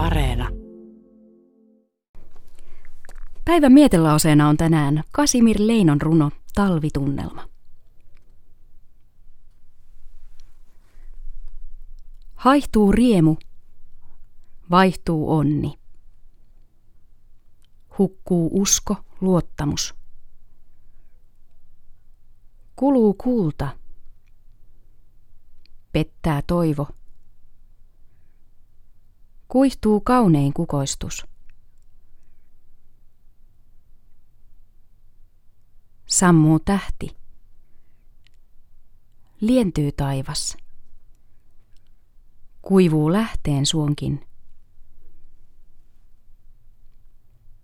Areena. Päivän mietelauseena on tänään Kasimir Leinon runo Talvitunnelma. Haihtuu riemu, vaihtuu onni. Hukkuu usko, luottamus. Kuluu kulta. Pettää toivo. Kuihtuu kaunein kukoistus. Sammuu tähti. Lientyy taivas. Kuivuu lähteen suonkin.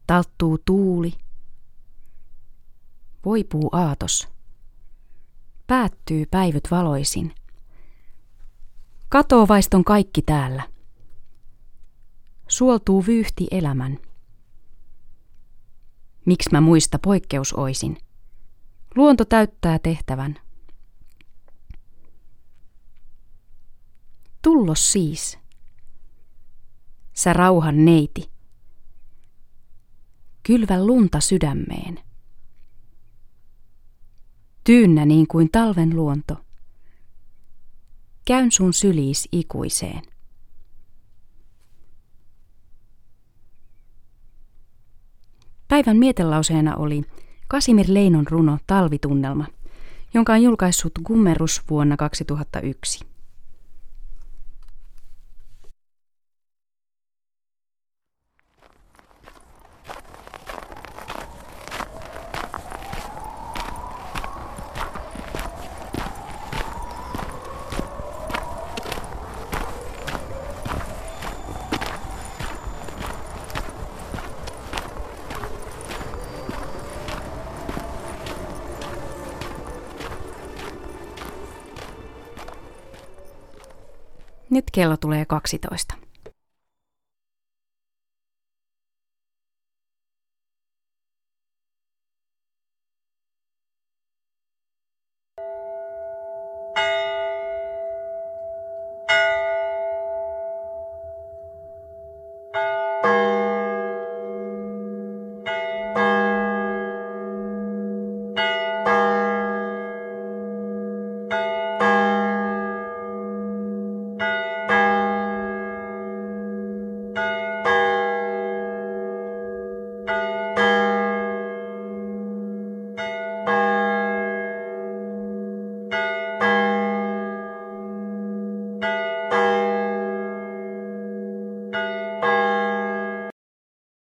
Talttuu tuuli. Voipuu aatos. Päättyy päivyt valoisin. Katoo vaiston kaikki täällä. Suoltuu vyyhti elämän. Miksi mä muista poikkeus oisin? Luonto täyttää tehtävän. Tullos siis. Sä rauhan neiti. Kylvä lunta sydämeen. Tyynnä niin kuin talven luonto. Käyn sun syliis ikuiseen. Päivän mietelauseena oli Kasimir Leinon runo Talvitunnelma, jonka on julkaissut Gummerus vuonna 2001. Nyt kello tulee 12.